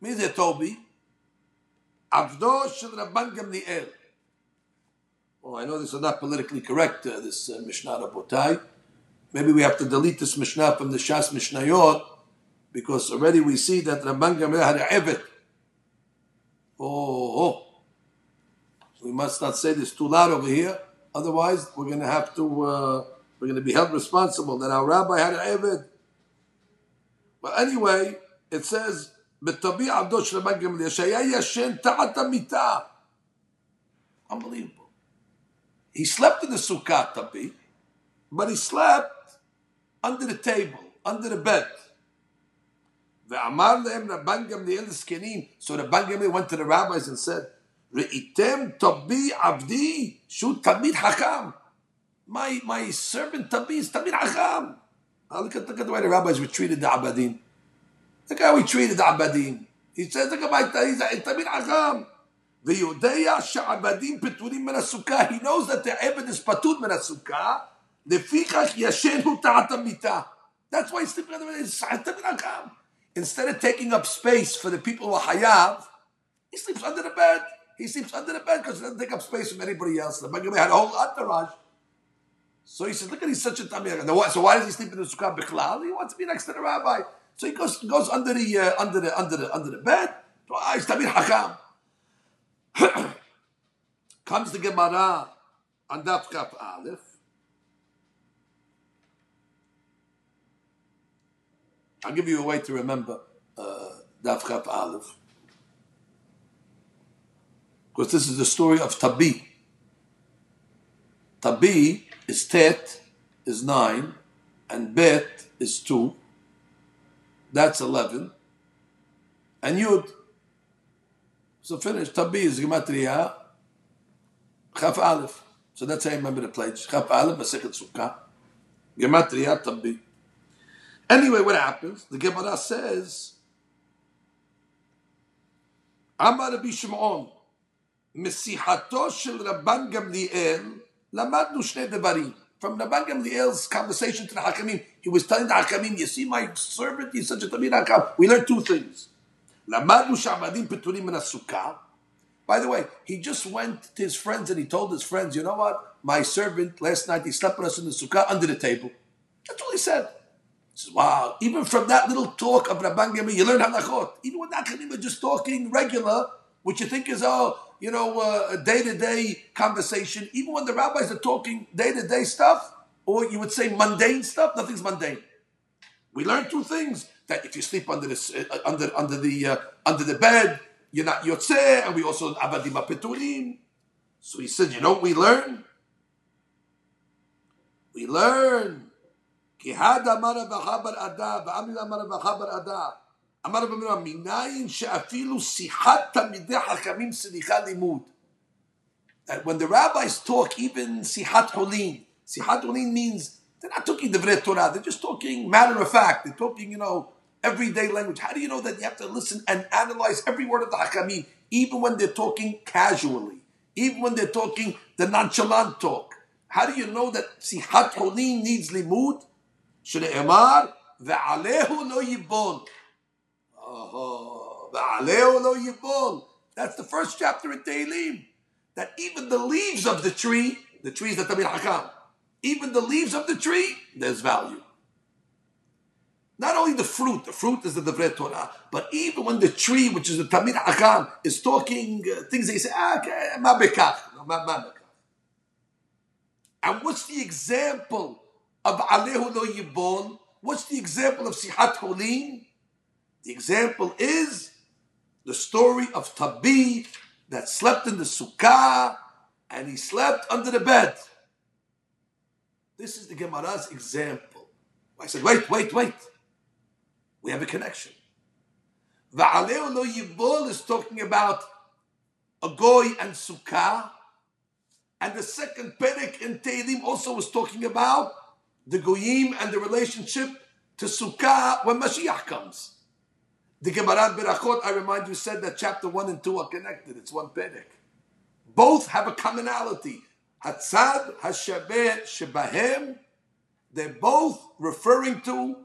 Means it Toby. Avdo shel Rabban Gamliel. Oh, I know this is not politically correct, uh, this uh, Mishnah Rabotai. Maybe we have to delete this Mishnah from the Shas Mishnayot because already we see that Rabban Gamliel had a Evet. Oh, oh, we must not say this too loud over here. Otherwise, we're going to have to, uh, we're going to be held responsible that our rabbi had a Eved. But anyway, it says, Unbelievable. He slept in the Sukkot, but he slept under the table, under the bed. ואמר להם רבן גמליאל הזקנים, so רבן גמליאל went to the rabbis and said, ראיתם טבי עבדי, שהוא תלמיד חכם. My, my servant Tabi is תלמיד חכם. Look at, look at the way the rabbis were treated the Abadim. Look how he treated the Abadim. He says, look at my he's a תלמיד חכם. ויודע שעבדים פטורים מן הסוכה. He knows that the עבד is פטור מן הסוכה. That's why he's sleeping on the bed. Instead of taking up space for the people who are hayav, he sleeps under the bed. He sleeps under the bed because he doesn't take up space from anybody else. The Bagami had a whole entourage. So he says, look at he's such a tamir. So why does he sleep in the sukkah bechlal? He wants to be next to the rabbi. So he goes, goes under the uh, under the under the under the bed. Ah, he's tamir hakam. Comes the Gemara on Daf Kaf Aleph. I'll give you a way to remember uh, Daf Kaf Aleph. Because this is the story of Tabi. Tabi is Tet, is 9, and Bet is 2. That's 11. And Yud. So finish. Tabi is Gematria. Chaf Aleph. So that's how you remember the pledge. Chaf Aleph, Masechet Sukkah. Gematria Tabi. Anyway, what happens? The Gemara says, Amar Rabbi Shimon, Mesihato shel Rabban Gamliel, Lamadnu Shnei Devarim. From Rabban Gamliel's conversation to the Hakamim, he was telling the Hakamim, you see my servant, he's such a Tamir Hakam. We learned two things. Lamadnu Shamadim Peturim Nasukah. By the way, he just went to his friends and he told his friends, you know what? My servant last night, he slept with us in the Sukkah under the table. That's all he said. Says, wow, even from that little talk of Rabban Gamliel, you learn halachot. Even when the Hakamim are just talking regular, which you think is, oh, you know, uh, day-to-day conversation, even when the rabbis are talking day-to-day stuff, or you would say mundane stuff, nothing's mundane. We learn two things: that if you sleep under the uh, under under the uh, under the bed, you're not yotzeh, and we also avadim peturim. So he said, you know what we learn? We learn. Kihad amar bar ada, v'amil amar bar ada. אמר רבי מנוע, מניין שאפילו שיחת תלמידי חכמים סליחה לימוד. That when the rabbis talk, even sihat holin, sihat holin means They're not talking Divrei Torah. They're just talking matter of fact. They're talking, you know, everyday language. How do you know that you have to listen and analyze every word of the Hakamim, even when they're talking casually, even when they're talking the nonchalant talk? How do you know that Sihat Holin needs limud? Ve'alehu lo yibon. Oh, ve'alehu lo yibon. That's the first chapter in Tehillim. That even the leaves of the tree, the trees that Tamir Hakam, even the leaves of the tree, there's value. Not only the fruit, the fruit is the Devrei Torah, but even when the tree, which is the Tamir Hakam, is talking uh, things they say, ah, ma bekach, ma, ma bekach. And what's the example of Alehu lo Yibon? What's the example of Sihat Holin? The example is the story of Tabi that slept in the sukkah and he slept under the bed. This is the Gemara's example. I said, wait, wait, wait. We have a connection. Va'aleo lo yibol is talking about a goy and sukkah. And the second perek in Tehillim also was talking about the goyim and the relationship to sukkah when Mashiach comes. The Gemara Berachot, I remind you, said that chapter 1 and 2 are connected. It's one perek. Both have a commonality. Hatzad Hashabeh Shebahem, they're both referring to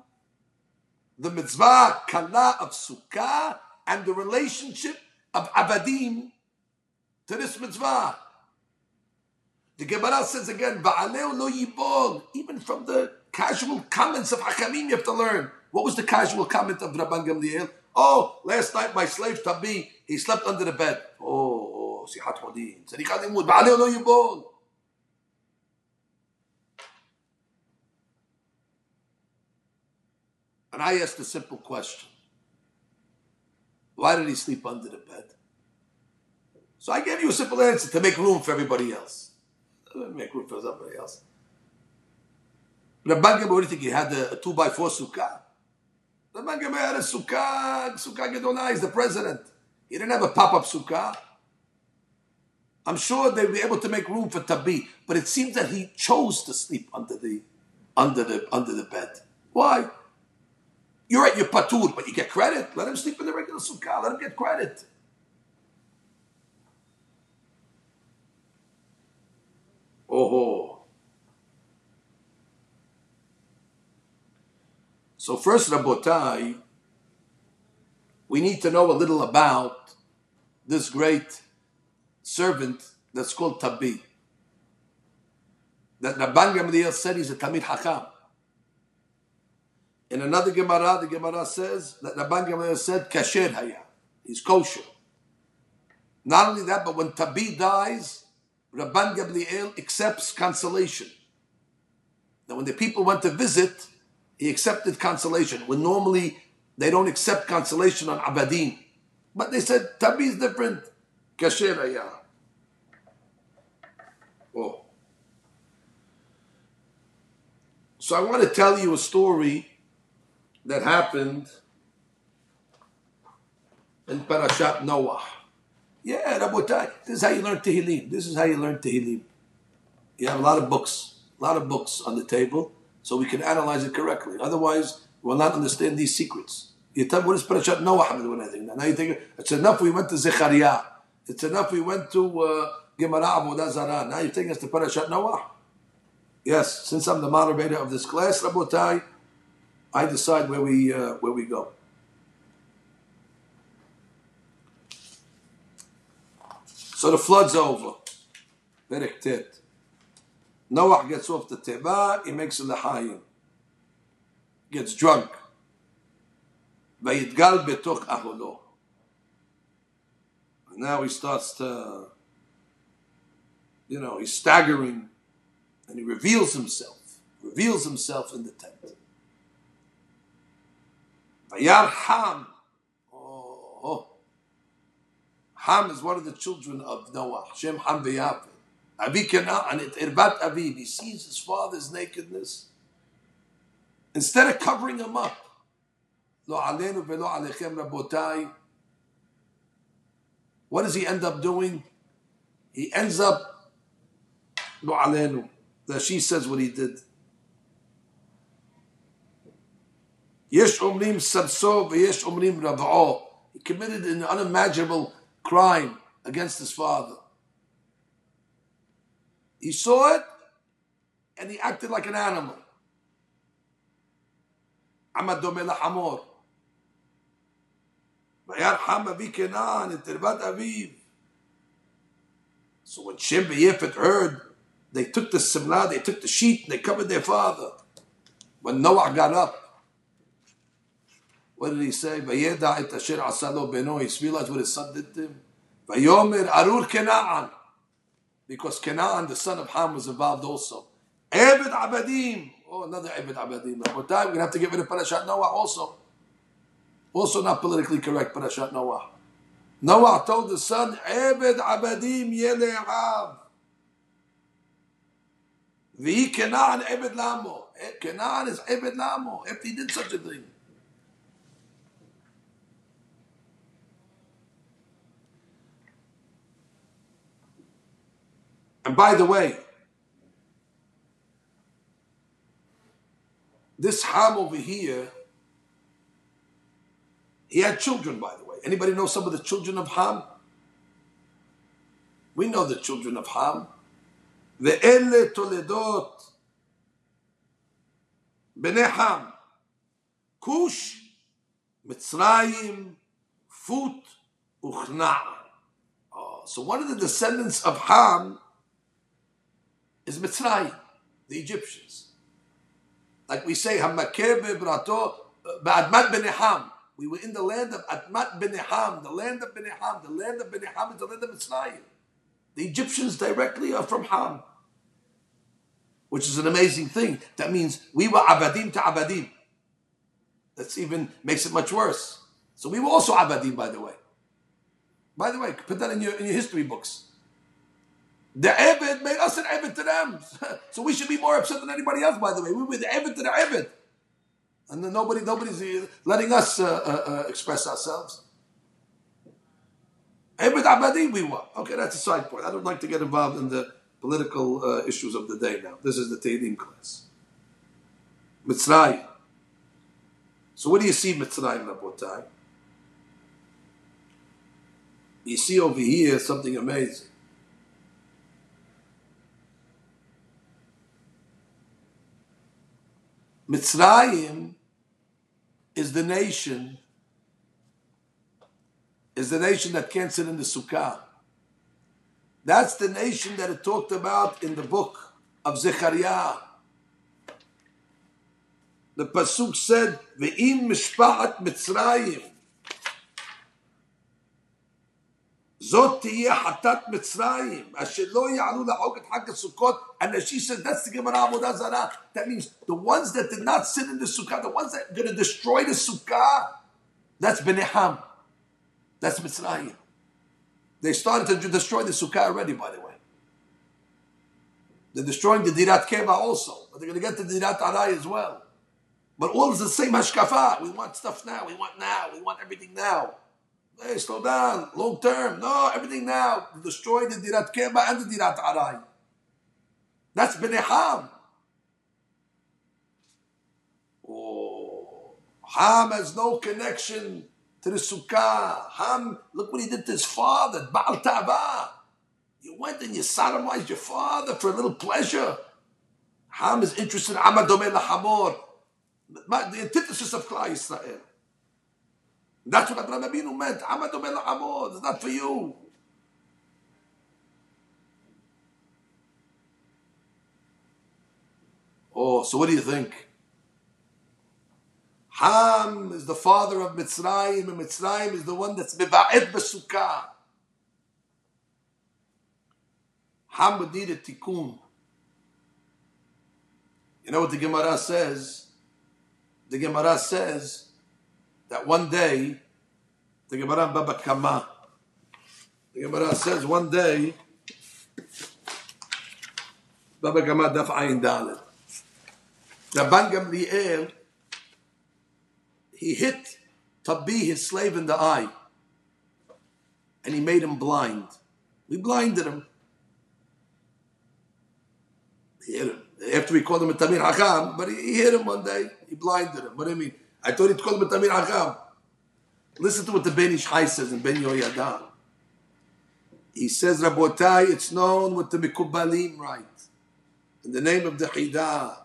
the mitzvah kala of sukkah and the relationship of abadim to this mitzvah. The Gemara says again, lo yibol. Even from the casual comments of Hakamim, you have to learn. What was the casual comment of Rabban Gamliel? Oh, last night my slave Tabi, he slept under the bed. Oh, oh, sihat hodin. Tzadikat imud. Va'aleu lo yibol. And I asked a simple question. Why did he sleep under the bed? So I gave you a simple answer to make room for everybody else. Make room for somebody else. Rabban Gamliel, what do you think? He had a, a two by four sukkah? Rabban Gamliel had a sukkah, sukkah Gedonah, he's the president. He didn't have a pop-up sukkah. I'm sure they'd be able to make room for Tabi, but it seems that he chose to sleep under the under the under the bed. Why? You're at your patur, but you get credit. Let him sleep in the regular sukkah. Let him get credit. Oh. So first, Rabotai, we need to know a little about this great servant that's called Tabi. That Rabban Gamliel said he's a Tamid Hakam. In another Gemara, the Gemara says that Rabban Gamliel said kasher haya. He's kosher. Not only that, but when Tabi dies, Rabban Gamliel accepts consolation. Now, when the people went to visit, he accepted consolation. When normally they don't accept consolation on Abadim. But they said, Tabi is different. Kasher haya. Oh. So I want to tell you a story that happened in Parashat Noah. Yeah, Rabotai, this is how you learn Tehillim. This is how you learn Tehillim. You have a lot of books, a lot of books on the table, so we can analyze it correctly. Otherwise, we will not understand these secrets. You tell me, what is Parashat Noah? Now you think, it's enough we went to Zechariah. It's enough we went to uh, Gemara Avodah Zarah. Now you're taking us to Parashat Noah? Yes, since I'm the moderator of this class, Rabotai, I decide where we uh, where we go. So the flood's over. Perek tet. Noah gets off the teba, he makes a lahayim. Gets drunk. ויתגל בתוך אהלו. Now he starts to, you know, he's staggering and he reveals himself, reveals himself in the tent. Vayar Ham. Oh, oh. Ham is one of the children of Noah. Shem Ham v'Yafet. And it Irbat Aviv. He sees his father's nakedness. Instead of covering him up, Lo alenu velo alechem rabotai. What does he end up doing? He ends up Lo alenu. That she says what he did. Yesh omrim sarso v'yesh omrim rav'o. He committed an unimaginable crime against his father. He saw it and he acted like an animal. So when Shem Yefet heard, they took the simla, they took the sheet, and they covered their father. When Noah got up, what did he say? Vayeda et asher asalo beno. He realized what his son did to him. Vayomer arur kenaan. Because Kenaan, the son of Ham, was involved also. Ebed abadim. Oh, another Ebed abadim. But we're going to have to get rid of Parashat Noah also. Also not politically correct, Parashat Noah. Noah told the son, Ebed abadim yele'av. V'i Kenaan Ebed lamo. Eh, kenaan is Ebed lamo. If he did such a thing. And by the way, this Ham over here, he had children, by the way. Anybody know some of the children of Ham? We know the children of Ham. The Ele Toledot, Ben Ham, Kush, Mitzrayim, Fut, Uchna. Ah, so one of the descendants of Ham is Mitzrayim, the Egyptians. Like we say, Hamakebe Brato Ba'admat Beneham. We were in the land of Admat Beneham, the land of Beneham. The land of Beneham is the land of Mitzrayim. The Egyptians directly are from Ham, which is an amazing thing. That means we were Abadim to Abadim. That even makes it much worse. So we were also Abadim, by the way. By the way, put that in your, in your history books. The Ebed made us an Ebed to them. so we should be more upset than anybody else, by the way. We were the Ebed to the Ebed. And nobody, nobody's letting us uh, uh, uh, express ourselves. Ebed Abadi we were. Okay, that's a side point. I don't like to get involved in the political uh, issues of the day now. This is the Tehillim class. Mitzrayim. So what do you see Mitzrayim, Rabotai? You see over here something amazing. Mitzrayim is the nation, is the nation that can't sit in the sukkah. That's the nation that it talked about in the book of Zechariah. The pasuk said, "Ve'im mishpaat Mitzrayim." זאת תהיה חטאת מצרים, אשר לא יעלו לחוק את חג הסוכות, and as she said, that's the Gemara Avodah Zarah. That means the ones that did not sit in the sukkah, the ones that are going to destroy the sukkah, that's Bnei Ham. That's Mitzrayim. They started to destroy the sukkah already, by the way. They're destroying the Dirat Keva also, but they're going to get the Dirat Arai as well. But all is the same hashkafa. We want stuff now. We want now. We want everything now. Hey, slow down. Long term. No, everything now. Destroy the Dirat Keba and the Dirat Arai. That's Bnei Ham. Oh, Ham has no connection to the Sukkah. Ham, look what he did to his father, Baal Tava. You went and you sodomized your father for a little pleasure. Ham is interested in Amadome Lahamor, the antithesis of Klal Yisrael. That's what Abraham Abinu meant. Amadu ben Amod. It's not for you. Oh, so what do you think? Ham is the father of Mitzrayim, and Mitzrayim is the one that's miba'ed b'sukkah. Ham would need a tikkun. You know what the Gemara says? The Gemara says that one day, the Gemara Baba Kama, the Gemara says one day, Baba Kama Daf Ayin Dalet, Rabban Gamliel, he hit Tabi, his slave, in the eye, and he made him blind. We blinded him. He hit him. After we called him a Tamir Hakam, but he, hit him one day. He blinded him. What do you mean? I thought he'd call him a Listen to what the Ben Ish Chai says in Ben Yoyada. He says, Rabotai, it's known what the Mikubalim write. In the name of the Hida.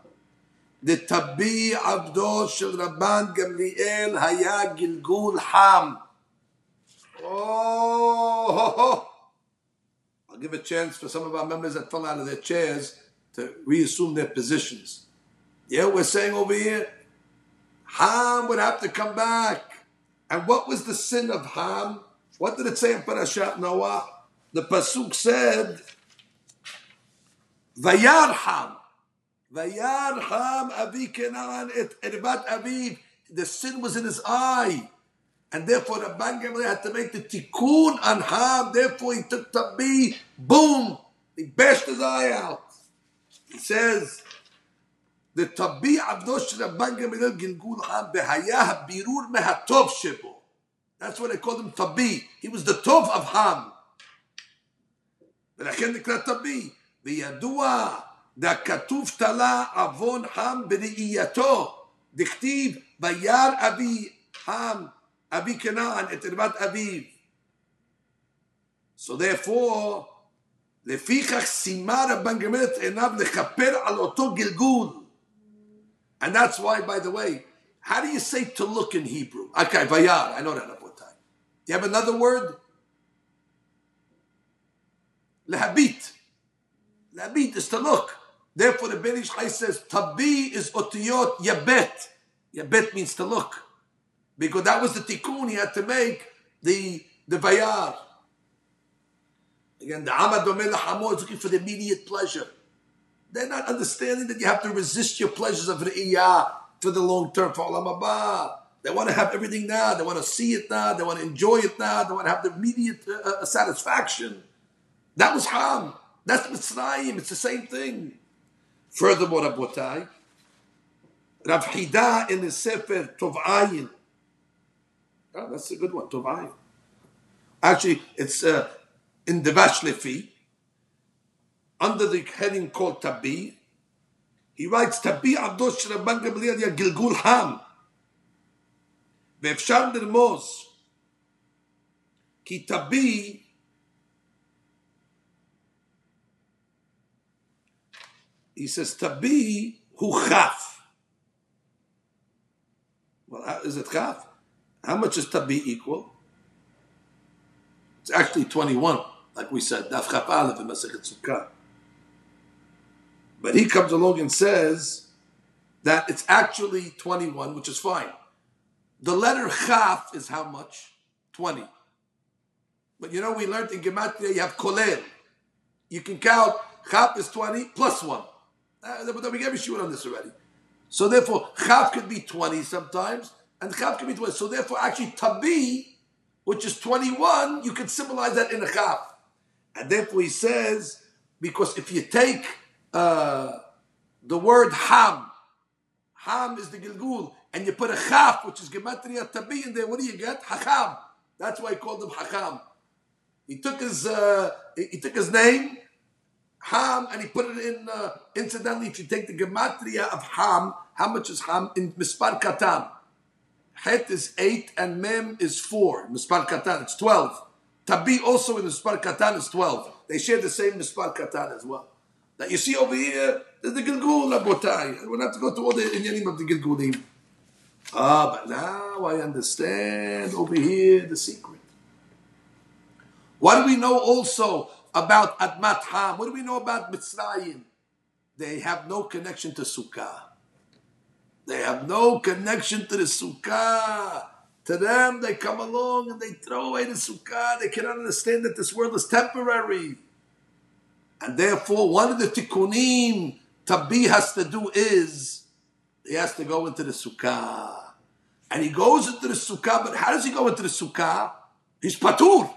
The Tabi Abdo Shel Rabban Gamliel Haya Gilgul Ham. Oh, I'll give a chance for some of our members that fell out of their chairs to reassume their positions. Yeah, we're saying over here, Ham would have to come back. And what was the sin of Ham? What did it say in Parashat Noah? The Pasuk said, Vayar Ham. Vayar Ham Avi Kenan et Erbat Aviv. The sin was in his eye. And therefore, Rabban Gamliel had to make the tikkun on Ham. Therefore, he took Tabi, boom, he bashed his eye out. He says, the Tabi Abdosh Rabban Gamliel Gilgul Ham behayah birur mehatov shebo. That's what they called him Tabi. He was the Tov of Ham. ולכן נקרא תבי, וידוע דכתוב תלה עוון חם בראייתו, דכתיב וירא אבי חם אבי כנען את ערבת אביו. So therefore, לפיכך סיימה רבן גמליאל את עיניו לכפר על אותו גלגול. And that's why, by the way, how do you say to look in Hebrew? Okay, vayar, I know that, Rabotai. You have another word? Lehabit. Lehabit is to look. Therefore, the Ben Ish Chai says, Tabi is otiyot yabet. Yabet means to look. Because that was the tikkun he had to make, the, the vayar. Again, the Amad Hamor is looking for the immediate pleasure. They're not understanding that you have to resist your pleasures of Re'iyah for the long term, for Haba. They want to have everything now. They want to see it now. They want to enjoy it now. They want to have the immediate uh, uh, satisfaction. That was Ham. That's Mitzrayim. It's the same thing. Furthermore, Rabotai, Rav Hida in his Sefer Tovayin. Oh, that's a good one, Tovayin. Actually, it's uh, in the Vashlefi, under the heading called Tabi. He writes, Tabi Abdosh Rabban Gamliel ya Gilgul Ham. ואפשר לרמוז כי תביא he says תביא הוא chaf. Well, how, is it chaf? How much is tabi equal? It's actually 21, like we said, daf chaf aleph in Masechet Sukkah. But he comes along and says that it's actually 21, which is fine. The letter chaf is how much? 20. But you know, we learned in Gematria you have kolel. You can count chaf is 20 plus 1. Uh, but we gave a on this already. So therefore, chaf could be 20 sometimes, and chaf could be 20. So therefore, actually, tabi, which is 21, you can symbolize that in a chaf. And therefore he says, because if you take uh, the word ham, ham is the gilgul, and you put a chaf, which is gematria tabi in there, what do you get? Hacham. That's why I called him Hacham. He took his uh, he took his name, Ham, and he put it in. Uh, incidentally, if you take the gematria of Ham, how much is Ham in Mispar Katan? Het is eight and Mem is four. Mispar Katan, it's twelve. Tabi also in Mispar Katan is twelve. They share the same Mispar Katan as well. That you see over here, the Gilgul Rabotai. We don't have to go to all the Inyanim of the Gilgulim. Ah, but now I understand over here the secret. What do we know also about Admat Ham? What do we know about Mitzrayim? They have no connection to Sukkah. They have no connection to the Sukkah. To them, they come along and they throw away the Sukkah. They cannot understand that this world is temporary. And therefore, one of the tikkunim Tabi has to do is he has to go into the Sukkah. And he goes into the Sukkah, but how does he go into the Sukkah? He's patur.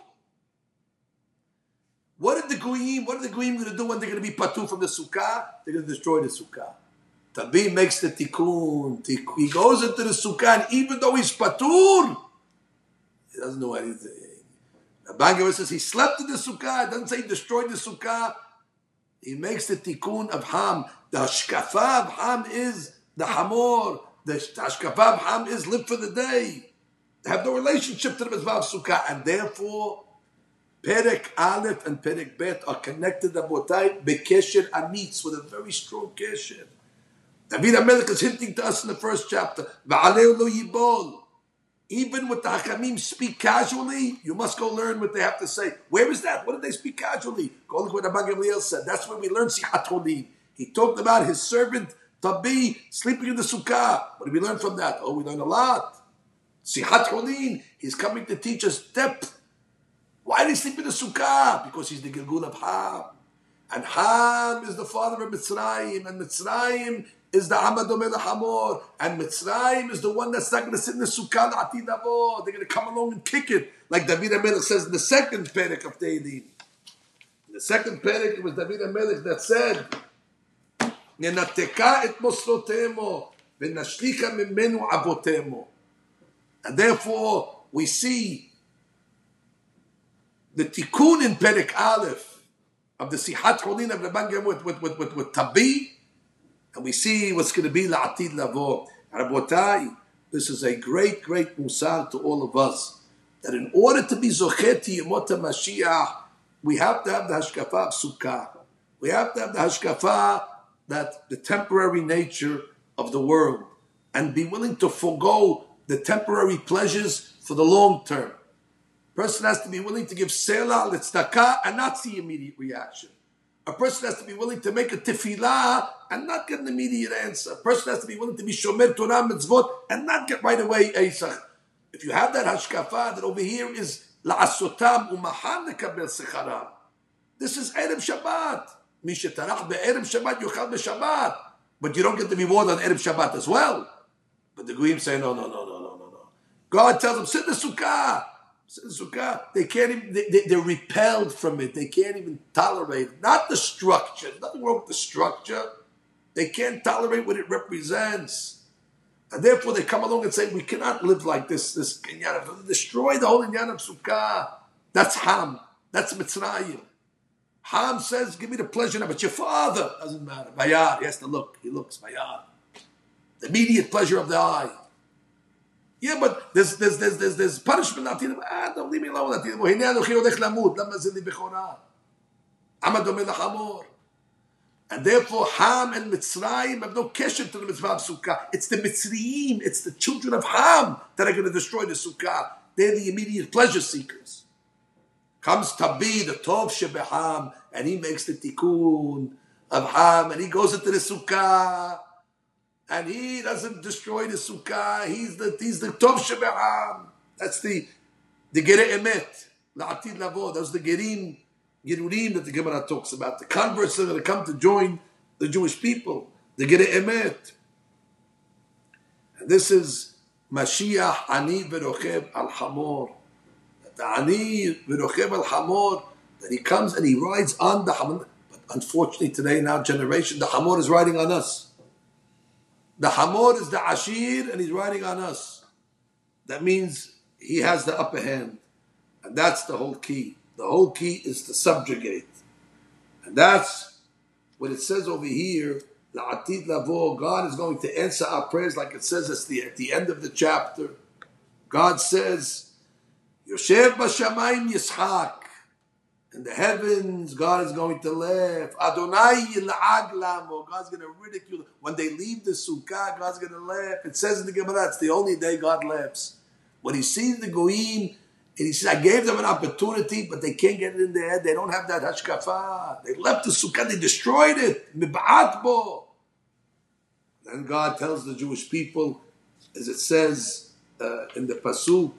What are the goyim? What are the goyim going to do when they're going to be patur from the sukkah? They're going to destroy the sukkah. Tabi makes the tikkun. He goes into the sukkah, and even though he's patur, he doesn't know anything. The Rabban says he slept in the sukkah. It doesn't say he destroyed the sukkah. He makes the tikkun of Ham. The hashkafa of Ham is the hamor. the Hashkafa of Ham is live for the day. They have no relationship to the Mitzvah of Sukkah, and therefore, Perek Aleph and Perek Bet are connected, Abotai, Bekesher Amitz, with a very strong kesher. David HaMelech is hinting to us in the first chapter, Va'aleu lo yibol. Even with the Hakamim speak casually, you must go learn what they have to say. Where is that? What did they speak casually? Go look what Abba said. That's when we learn Sihat. He talked about his servant Tabi sleeping in the sukkah. What did we learn from that? Oh, we learn a lot. Sihat Holim. He's coming to teach us depth. Why did he sleep in the sukkah? Because he's the Gilgul of Ham. And Ham is the father of Mitzrayim. And Mitzrayim is the Amadom El Hamor, and Mitzrayim is the one that's not going to sit in the Sukkah Atid Avo. They're going to come along and kick it, like David HaMelech says in the second Perek of Tehillim. The second Perek, it was David HaMelech that said, ננתקה את מוסרותימו ונשליכה ממנו אבותימו. And therefore, we see the tikkun in Perek Aleph of the Sihat Holin of Rabban with, with, with, with, with Tabi, and we see what's going to be la'atid lavo. Rabotai, this is a great, great musar to all of us. That in order to be zocheti yemot Mashiach, we have to have the hashkafa of sukkah. We have to have the hashkafa that the temporary nature of the world, and be willing to forego the temporary pleasures for the long term. Person has to be willing to give selah, litzdaka, and not see immediate reaction. A person has to be willing to make a tefillah and not get an immediate answer. A person has to be willing to be shomer Torah mitzvot and not get right away Eisach. If you have that hashkafa, that over here is la'asotam umahan nekabel secharam. This is Erev Shabbat. Mishetarach be'erev Shabbat yuchal be'Shabbat. But you don't get the reward on Erev Shabbat as well. But the Goyim say, no, no, no, no, no, no, no. God tells them, sit in the sukkah. Sukkah, they can't even, they, are repelled from it. They can't even tolerate it. Not the structure. nothing wrong with the structure. They can't tolerate what it represents. And therefore they come along and say, we cannot live like this, this Inyan. Destroy the whole Inyan of Sukkah. That's Ham. That's Mitzrayim. Ham says, give me the pleasure now, but your father doesn't matter. Bayar, he has to look. He looks, Bayar. The immediate pleasure of the eye. Yeah, but there's there's there's there's, there's punishment לעתיד. אה, don't leave me alone לעתיד. הנה אנוכי הולך למות, למה זה לי בכורה? עם הדומה לחמור. And therefore, Ham and Mitzrayim have no kesher to the mitzvah of Sukkah. It's the Mitzrayim, it's the children of Ham that are going to destroy the Sukkah. They're the immediate pleasure seekers. Comes Tabi, the Tov Shebeham, and he makes the tikkun of Ham, and he goes into the Sukkah, and he doesn't destroy the sukkah. He's the he's the tov sheba'am. That's the the gere emet la'atid lavo. Those the gerim gerurim that the Gemara talks about. The converts that are come to join the Jewish people. The gere emet. And this is Mashiach ani v'rochev al hamor. The ani v'rochev al hamor that he comes and he rides on the hamor. But unfortunately, today in our generation, the hamor is riding on us. The Hamor is the Ashir and he's riding on us. That means he has the upper hand. And that's the whole key. The whole key is to subjugate. And that's what it says over here. La'atid lavo, God is going to answer our prayers like it says at the, at the end of the chapter. God says, Yoshev b'shamayim yishak in the heavens, God is going to laugh. Adonai yil'ag lamo. God's going to ridicule. When they leave the sukkah, God's going to laugh. It says in the Gemara, it's the only day God laughs. When he sees the goyim, and he says, I gave them an opportunity, but they can't get it in their head. They don't have that hashkafa. They left the sukkah, they destroyed it. Mib'atbo. Then God tells the Jewish people, as it says uh, in the Pasuk,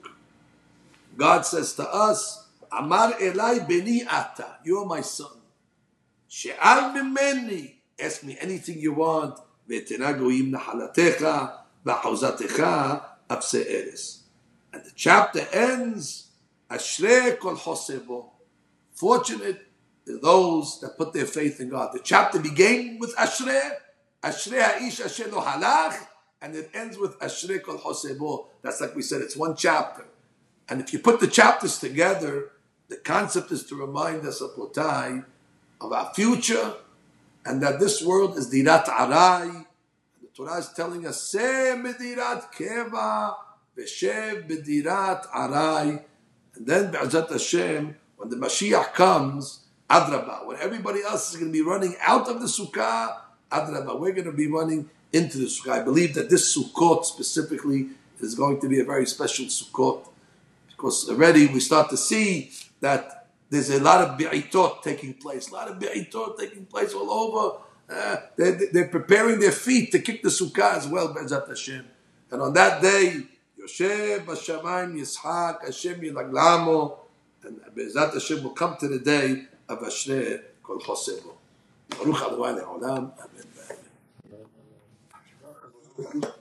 God says to us, Amar Elai Beni Ata, you are my son. She'al Mimeni, ask me anything you want. Ve'etena nahalatecha, va'hauzatecha, abse eres. And the chapter ends, Ashrei kol hosebo. Fortunate those that put their faith in God. The chapter began with Ashrei, Ashrei ha'ish asher lo halach, and it ends with Ashrei kol hosebo. That's like we said, it's one chapter. And if you put the chapters together, the concept is to remind us of Potai, of our future, and that this world is dirat arai. The Torah is telling us, Se medirat keva v'shev bedirat arai. And then, Be'ezat Hashem, when the Mashiach comes, Adraba, when everybody else is going to be running out of the Sukkah, Adraba, we're going to be running into the Sukkah. I believe that this Sukkot specifically is going to be a very special Sukkot because already we start to see that there's a lot of bi'itot taking place, a lot of bi'itot taking place all over. Uh, they're, they're, preparing their feet to kick the sukkah as well, Be'ezat Hashem. And on that day, Yoshev Hashemayim Yitzhak Hashem Yilaglamo, and Be'ezat Hashem will come to the day of Ashrei Kol Chosebo. Baruch Adonai Le'olam. Amen.